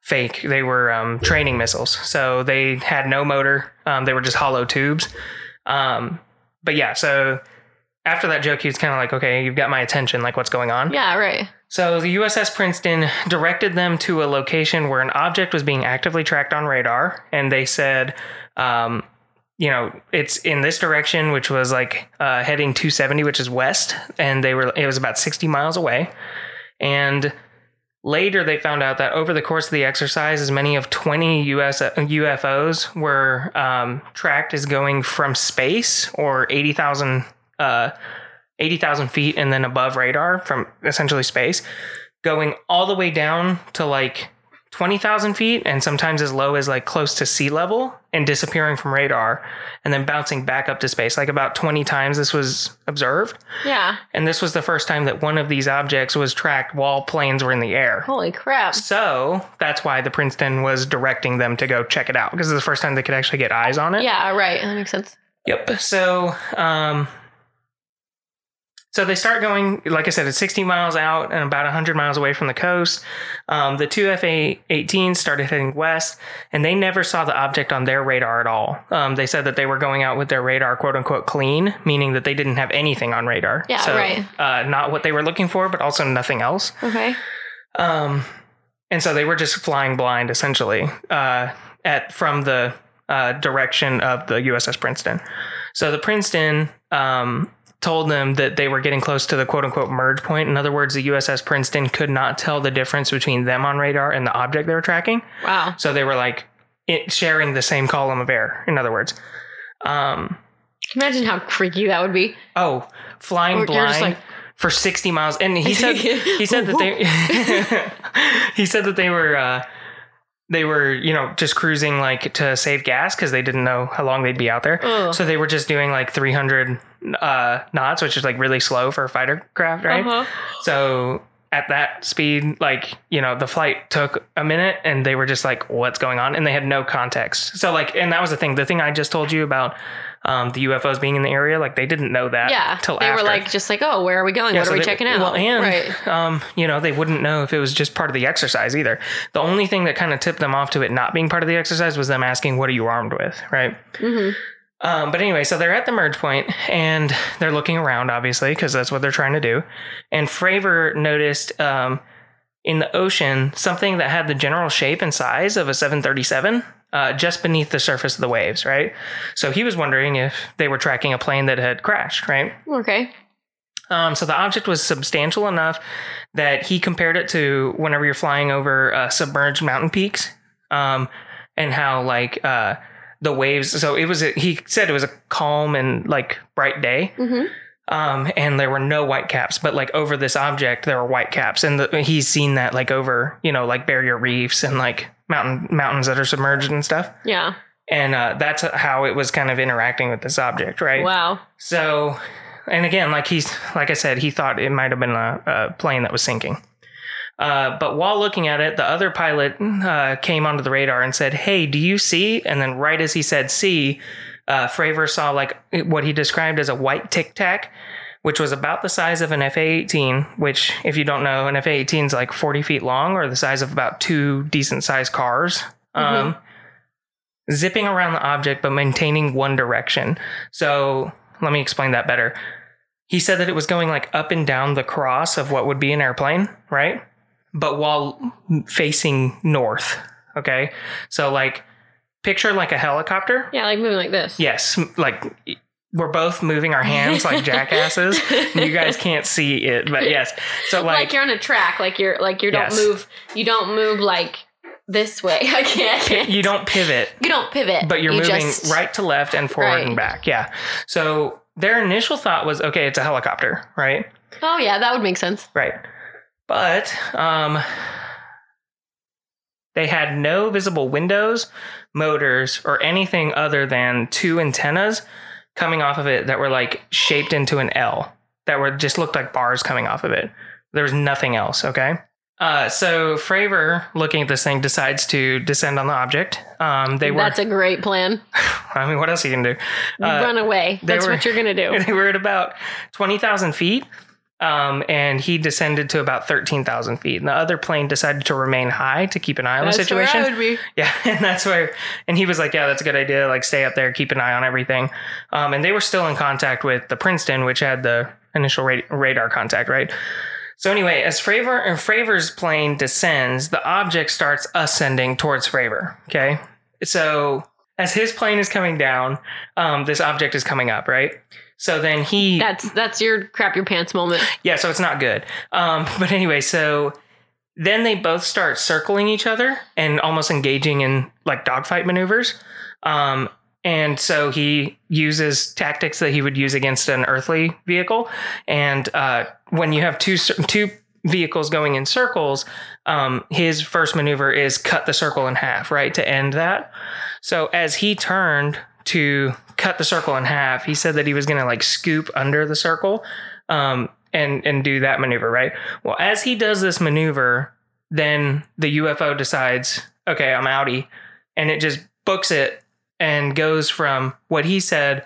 fake. They were um, training missiles, so they had no motor. Um, they were just hollow tubes. Um, but yeah, so after that joke, he was kind of like, "Okay, you've got my attention. Like, what's going on?" Yeah, right. So the USS Princeton directed them to a location where an object was being actively tracked on radar, and they said, um, you know, it's in this direction, which was like uh, heading 270, which is west, and they were it was about 60 miles away. And later, they found out that over the course of the exercise, as many of 20 US UFOs were um, tracked as going from space or 80,000. Uh, 80,000 feet and then above radar from essentially space, going all the way down to like 20,000 feet and sometimes as low as like close to sea level and disappearing from radar and then bouncing back up to space. Like about 20 times this was observed. Yeah. And this was the first time that one of these objects was tracked while planes were in the air. Holy crap. So that's why the Princeton was directing them to go check it out because it's the first time they could actually get eyes on it. Yeah, right. That makes sense. Yep. So, um, so they start going, like I said, it's 60 miles out and about 100 miles away from the coast. Um, the two FA-18s started heading west, and they never saw the object on their radar at all. Um, they said that they were going out with their radar "quote unquote" clean, meaning that they didn't have anything on radar. Yeah, so, right. Uh, not what they were looking for, but also nothing else. Okay. Um, and so they were just flying blind essentially uh, at from the uh, direction of the USS Princeton. So the Princeton um, told them that they were getting close to the quote unquote merge point. In other words, the USS Princeton could not tell the difference between them on radar and the object they were tracking. Wow. So they were like it, sharing the same column of air. In other words, um, Imagine how freaky that would be. oh, flying Or blind like- for 60 miles and he said he said that they he said that they were uh they were you know just cruising like to save gas because they didn't know how long they'd be out there Ugh. so they were just doing like 300 uh knots which is like really slow for a fighter craft right Uh-huh. so at that speed like you know the flight took a minute and they were just like what's going on and they had no context so like and that was the thing the thing i just told you about um, the ufos being in the area like they didn't know that Yeah. till they after were like, just like, oh, where are we going? yeah, what so are we they- checking out? Well, and right. um, you know, they wouldn't know if it was just part of the exercise either. The only thing that kind of tipped them off to it not being part of the exercise was them asking, "What are you armed with?" Right. hmm Um, but anyway, so they're at the merge point and they're looking around, obviously, because that's what they're trying to do. And Fravor noticed um, in the ocean something that had the general shape and size of a 737 uh, just beneath the surface of the waves, right? So he was wondering if they were tracking a plane that had crashed, right? Okay. Um, so the object was substantial enough that he compared it to whenever you're flying over uh, submerged mountain peaks, um, and how like uh, the waves. So it was. A, he said it was a calm and like bright day. hmm Um, and there were no white caps, but like over this object, there were white caps, and the, he's seen that like over, you know, like barrier reefs and like mountain mountains that are submerged and stuff. Yeah. And uh, that's how it was kind of interacting with this object, right? Wow. So, and again, like he's, like I said, he thought it might have been a, a plane that was sinking. Uh, but while looking at it, the other pilot uh, came onto the radar and said, Hey, do you see? And then, right as he said, see, uh, Fravor saw like what he described as a white tic tac, which was about the size of an FA 18, which, if you don't know, an FA 18 is like 40 feet long or the size of about two decent sized cars. Um, zipping around the object, but maintaining one direction. So, let me explain that better. He said that it was going like up and down the cross of what would be an airplane, right? But while facing north. Okay. So, like, picture like a helicopter. Yeah, like moving like this. Yes. Like, we're both moving our hands like jackasses. you guys can't see it, but yes. So, Like, like, you're on a track. Like you're like you don't Yes. move. You don't move like this way. I can't. I can't. you don't pivot, You don't pivot. but you're You moving just- right to left and forward Right. and back. Yeah. So, their initial thought was okay, it's a helicopter, right? Oh yeah, that would make sense. Right. But um they had no visible windows, motors, or anything other than two antennas coming off of it that were like shaped into an L that were just looked like bars coming off of it. There was nothing else, okay? Uh, so Fravor, looking at this thing, decides to descend on the object. Um, they were, That's a great plan. I mean, what else are you can do? Uh, Run away. That's were- what you're gonna do. they were at about 20,000 feet. Um, and he descended to about 13,000 feet. And the other plane decided to remain high to keep an eye on the That's where situation. I would be. Yeah, and that's where, and he was like, "Yeah, that's a good idea. Like, stay up there, keep an eye on everything." Um, and they were still in contact with the Princeton, which had the initial ra- radar contact, right? So anyway, as Fravor and Fravor's plane descends, the object starts ascending towards Fravor. Okay, so as his plane is coming down, um, this object is coming up, right? So then he That's that's your crap your pants moment. yeah, so it's not good. Um, but anyway, so then they both start circling each other and almost engaging in like dogfight maneuvers. Um, and so he uses tactics that he would use against an earthly vehicle. And uh, when you have two two vehicles going in circles, um, his first maneuver is cut the circle in half, right, to end that. So as he turned to cut the circle in half, he said that he was going to like scoop under the circle um, and and do that maneuver, right? Well, as he does this maneuver, then the UFO decides, okay, I'm outie, and it just books it and goes from what he said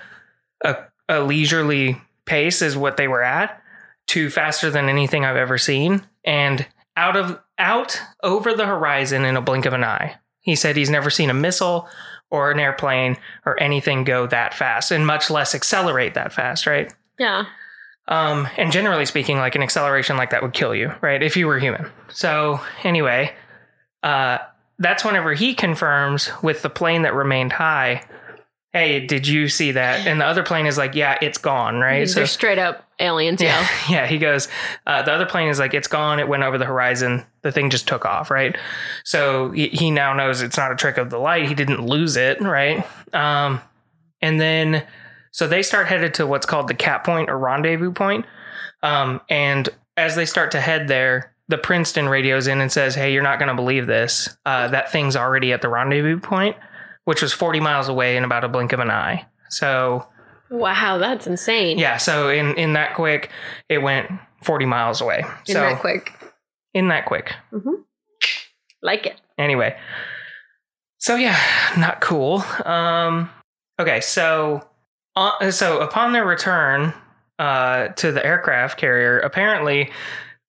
a, a leisurely pace is what they were at to faster than anything I've ever seen, and out of out over the horizon in a blink of an eye. He said he's never seen a missile or an airplane or anything go that fast, and much less accelerate that fast, right? Yeah. Um, and generally speaking, like an acceleration like that would kill you, right? If you were human. So anyway, uh, that's whenever he confirms with the plane that remained high, hey, did you see that? And the other plane is like, yeah, it's gone, right? They're straight up aliens, yeah, yeah. He goes, uh, the other plane is like, it's gone. It went over the horizon. The thing just took off, right? So he, he now knows it's not a trick of the light. He didn't lose it, right? Um, and then, so they start headed to what's called the CAP point or rendezvous point. Um, and as they start to head there, the Princeton radios in and says, Hey, you're not going to believe this. Uh, that thing's already at the rendezvous point, which was 40 miles away in about a blink of an eye. So, Wow, that's insane. yeah. So, in, in that quick, it went 40 miles away. In so, that quick. in that quick. Like it. Anyway. So yeah, not cool. Um okay, so uh, so upon their return uh to the aircraft carrier, apparently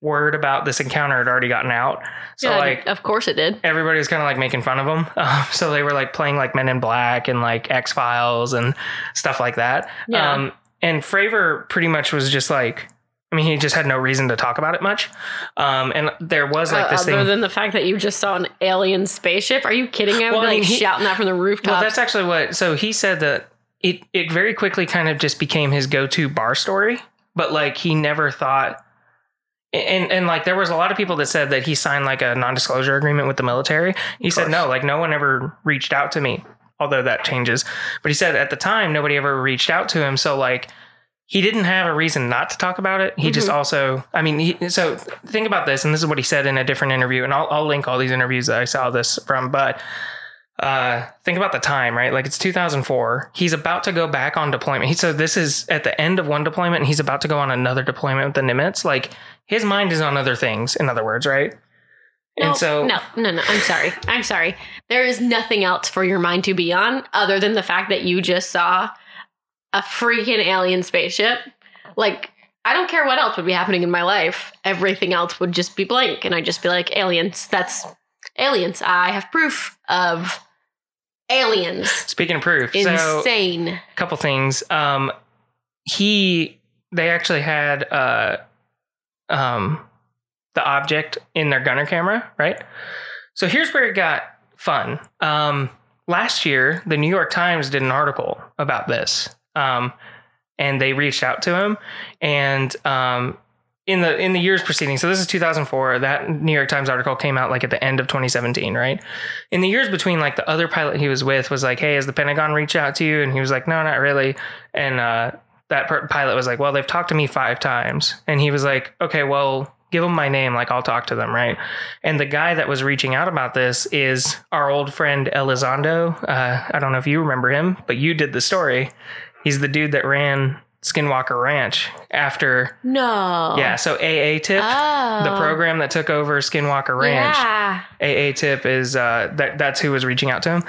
word about this encounter had already gotten out. So yeah, like of course it did. everybody was kind of like making fun of them. Um, so they were like playing like Men in Black and like X Files and stuff like that. Yeah. Um, and Fravor pretty much was just like, I mean, he just had no reason to talk about it much. Um, and there was like Uh, this other thing. than the fact that you just saw an alien spaceship, are you kidding? I would Well, be like he- shouting that from the rooftop. Well, that's actually what. So he said that it it very quickly kind of just became his go to bar story, but like he never thought. And and like there was a lot of people that said that he signed like a non disclosure agreement with the military. He said no, like no one ever reached out to me. Although that changes, but he said at the time nobody ever reached out to him. So like he didn't have a reason not to talk about it. He just Mhm. also, I mean, he, so think about this, and this is what he said in a different interview, and I'll, I'll link all these interviews that I saw this from, but uh, think about the time, right? Like it's 2004. He's about to go back on deployment. He said this is at the end of one deployment, and he's about to go on another deployment with the Nimitz. Like his mind is on other things, in other words, right? No, and so, no, no, no. I'm sorry. I'm sorry. There is nothing else for your mind to be on other than the fact that you just saw a freaking alien spaceship. Like, I don't care what else would be happening in my life. Everything else would just be blank, and I'd just be like, aliens. That's aliens. I have proof of aliens. speaking of proof, Insane. a couple things. Um, he, they actually had uh, um, the object in their gunner camera, right? So here's where it got fun. Um, last year, the New York Times did an article about this, um, and they reached out to him. And um, in the in the years preceding, so this is 2004. That New York Times article came out like at the end of 2017, right? In the years between, like the other pilot he was with was like, "Hey, has the Pentagon reached out to you?" And he was like, "No, not really." And uh, that per- pilot was like, "Well, they've talked to me five times," and he was like, "Okay, well." Give them my name, like I'll talk to them, right? And the guy that was reaching out about this is our old friend Elizondo. Uh, I don't know if you remember him, but you did the story. He's the dude that ran Skinwalker Ranch after, No. yeah. So AATIP, Oh. the program that took over Skinwalker Ranch. Yeah. AATIP is uh, that that's who was reaching out to him.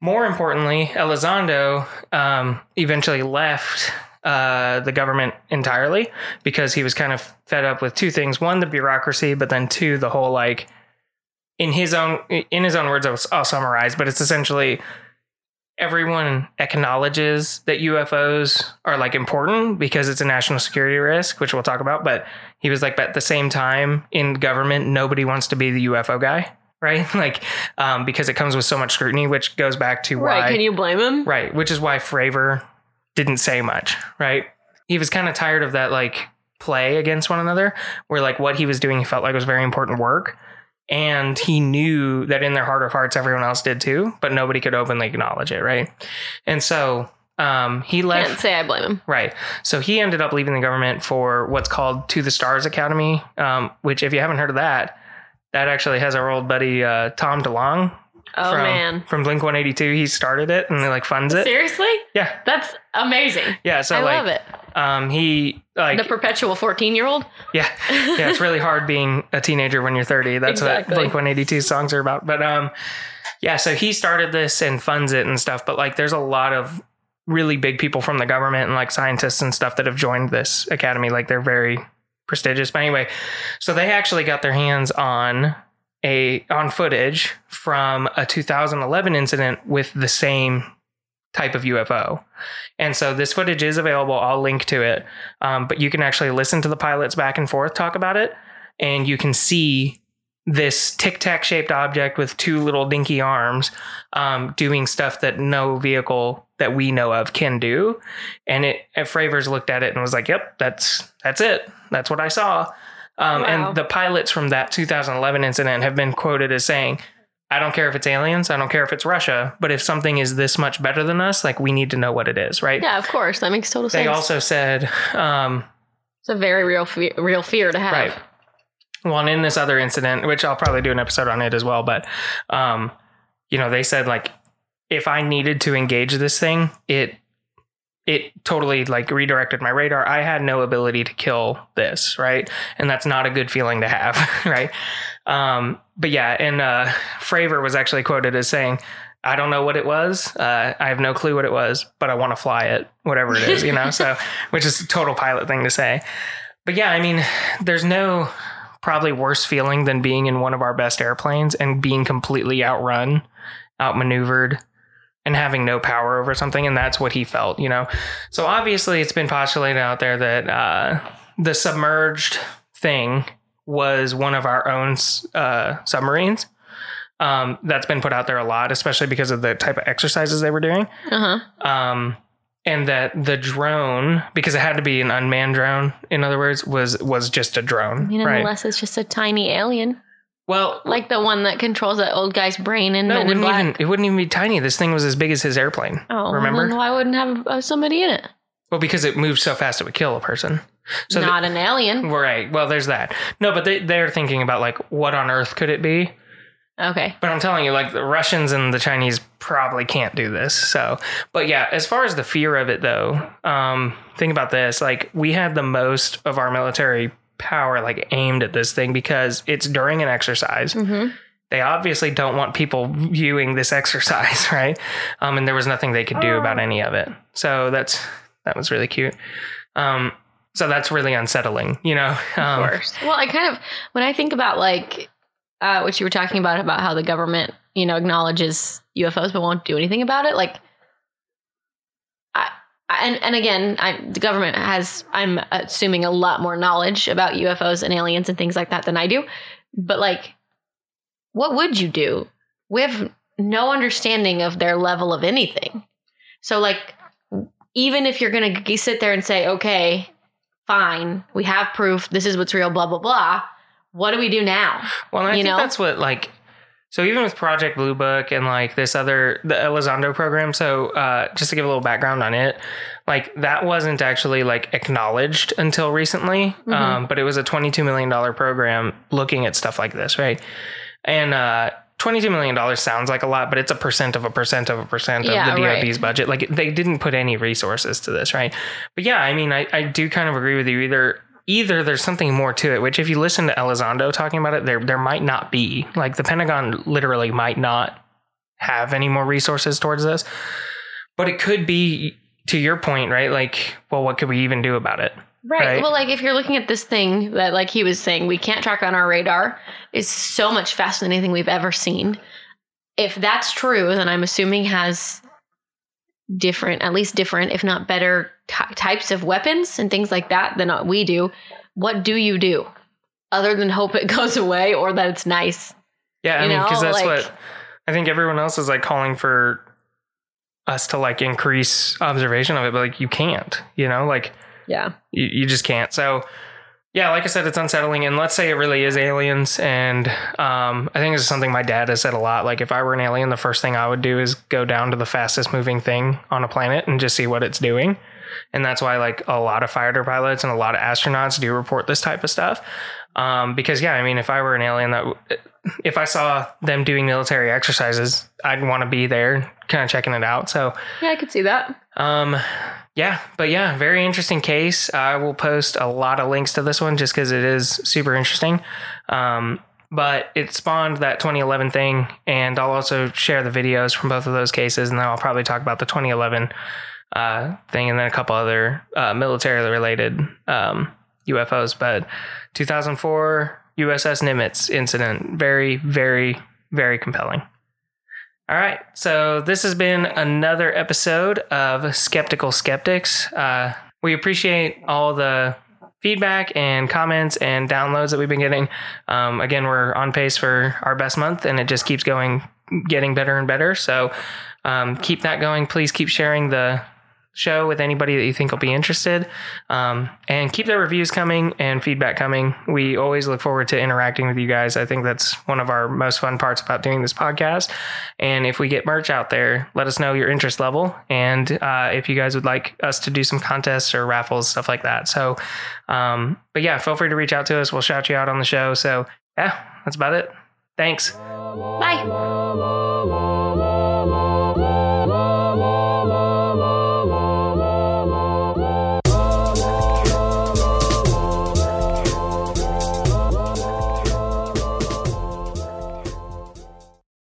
More importantly, Elizondo um, eventually left uh, the government entirely because he was kind of fed up with two things: one, the bureaucracy, but then two, the whole like in his own in his own words. I'll, I'll summarize, but it's essentially everyone acknowledges that UFOs are like important because it's a national security risk, which we'll talk about. But he was like, but at the same time, in government, nobody wants to be the UFO guy, right? like, um, because it comes with so much scrutiny, which goes back to why, Right. Can you blame him? right? Which is why Fravor didn't say much, right? He was kind of tired of that like play against one another, where like what he was doing, he felt like was very important work. And he knew that in their heart of hearts, everyone else did too, but nobody could openly acknowledge it, right? And so um, he left. Can't say I blame him. Right. So he ended up leaving the government for what's called To the Stars Academy, um, which, if you haven't heard of that, that actually has our old buddy uh, Tom DeLonge Oh from, man. from Blink 182. He started it and like funds it. Seriously? Yeah. That's amazing. Yeah. So I like, love it. um, he like, the perpetual 14 year old? yeah, yeah, it's really hard being a teenager when you're 30. That's Exactly. what Blink 182 songs are about. But um, yeah, so he started this and funds it and stuff. But like, there's a lot of really big people from the government and like scientists and stuff that have joined this academy. Like, they're very prestigious. But anyway, so they actually got their hands on a on footage from a 2011 incident with the same type of UFO. And so this footage is available. I'll link to it. Um, but you can actually listen to the pilots back and forth talk about it. And you can see this tic tac shaped object with two little dinky arms um, doing stuff that no vehicle that we know of can do. And it, and Fravors looked at it and was like, yep, that's, that's it. That's what I saw. Um, Wow. And the pilots from that 2011 incident have been quoted as saying, I don't care if it's aliens, I don't care if it's Russia, but if something is this much better than us, like we need to know what it is, right? Yeah, of course. That makes total They sense. They also said, um, it's a very real fear, real fear to have. right. Well, and in this other incident, which I'll probably do an episode on it as well, but, um, you know, they said like, if I needed to engage this thing, it, it totally like redirected my radar. I had no ability to kill this, right? And that's not a good feeling to have, right? Um, but yeah, and uh, Fravor was actually quoted as saying, "I don't know what it was. Uh, I have no clue what it was, but I want to fly it, whatever it is, you know." so, which is a total pilot thing to say. But yeah, I mean, there's no probably worse feeling than being in one of our best airplanes and being completely outrun, outmaneuvered, and having no power over something. And that's what he felt, you know. So obviously, it's been postulated out there that uh, the submerged thing was one of our own uh, submarines. Um, that's been put out there a lot, especially because of the type of exercises they were doing. Uh huh. Um, and that the drone, because it had to be an unmanned drone, in other words, was was just a drone, You know, right? unless it's just a tiny alien, well, like the one that controls that old guy's brain in no, it wouldn't even it wouldn't even be tiny. This thing was as big as his airplane. oh, remember? Then why wouldn't have uh, somebody in it? Well, because it moves so fast, it would kill a person. So Not an alien. right. Well, there's that. No, but they they're thinking about like what on earth could it be? Okay. But I'm telling you, like the Russians and the Chinese probably can't do this. So, but yeah, as far as the fear of it though, um, think about this. Like we had the most of our military power like aimed at this thing because it's during an exercise. Mm-hmm. They obviously don't want people viewing this exercise, right? Um, and there was nothing they could do about any of it. So that's that was really cute. Um, so that's really unsettling, you know. Um, Of course. Well, I kind of when I think about like uh, what you were talking about about how the government, you know, acknowledges UFOs but won't do anything about it. Like, and and again, I, the government has, I'm assuming, a lot more knowledge about UFOs and aliens and things like that than I do. But like, what would you do? We have no understanding of their level of anything. So like, even if you're gonna g- sit there and say, okay, fine, we have proof, this is what's real, blah blah blah. What do we do now? Well, I You think know? that's what like. So even with Project Blue Book and like this other the Elizondo program, so uh, just to give a little background on it, like that wasn't actually like acknowledged until recently, Mhm. um, but it was a twenty-two million dollar program looking at stuff like this, right? And uh, twenty-two million dollars sounds like a lot, but it's a percent of a percent of a percent of Yeah, the right. Budget. Like they didn't put any resources to this, right? But yeah, I mean, I, I do kind of agree with you. Either either there's something more to it, which if you listen to Elizondo talking about it, there there might not be. Like the Pentagon literally might not have any more resources towards this. But it could be to your point, right? Like, well, what could we even do about it? Right. Right. Well, like if you're looking at this thing that, like he was saying, we can't track on our radar is so much faster than anything we've ever seen. If that's true, then I'm assuming has different, at least different, if not better ty- types of weapons and things like that than what we do. What do you do other than hope it goes away or that it's nice? Yeah, I You mean, because that's like- what I think everyone else is like calling for us to like increase observation of it, but like you can't, you know, like Yeah. you, you just can't. So yeah, like I said, it's unsettling. And let's say it really is aliens. And um, I think this is something my dad has said a lot. Like if I were an alien, the first thing I would do is go down to the fastest moving thing on a planet and just see what it's doing. And that's why like a lot of fighter pilots and a lot of astronauts do report this type of stuff. Um, because yeah, I mean, if I were an alien, that if I saw them doing military exercises, I'd want to be there, kind of checking it out. So Yeah, I could see that. um, yeah, but yeah, very interesting case. I will post a lot of links to this one just because it is super interesting. Um, but it spawned that 2011 thing, and I'll also share the videos from both of those cases, and then I'll probably talk about the 2011 uh, thing, and then a couple other uh, military related um, UFOs. But 2004 USS Nimitz incident, very, very, very compelling. All right. So this has been another episode of Skeptical Skeptics. Uh, we appreciate all the feedback and comments and downloads that we've been getting. Um, again, we're on pace for our best month and it just keeps going, getting better and better. So um, keep that going. Please keep sharing the show with anybody that you think will be interested. Um, and keep the reviews coming and feedback coming. We always look forward to interacting with you guys. I think that's one of our most fun parts about doing this podcast. And if we get merch out there, let us know your interest level. And uh, if you guys would like us to do some contests or raffles, stuff like that. So, um, but yeah, feel free to reach out to us. We'll shout you out on the show. So, yeah, that's about it. Thanks. Bye.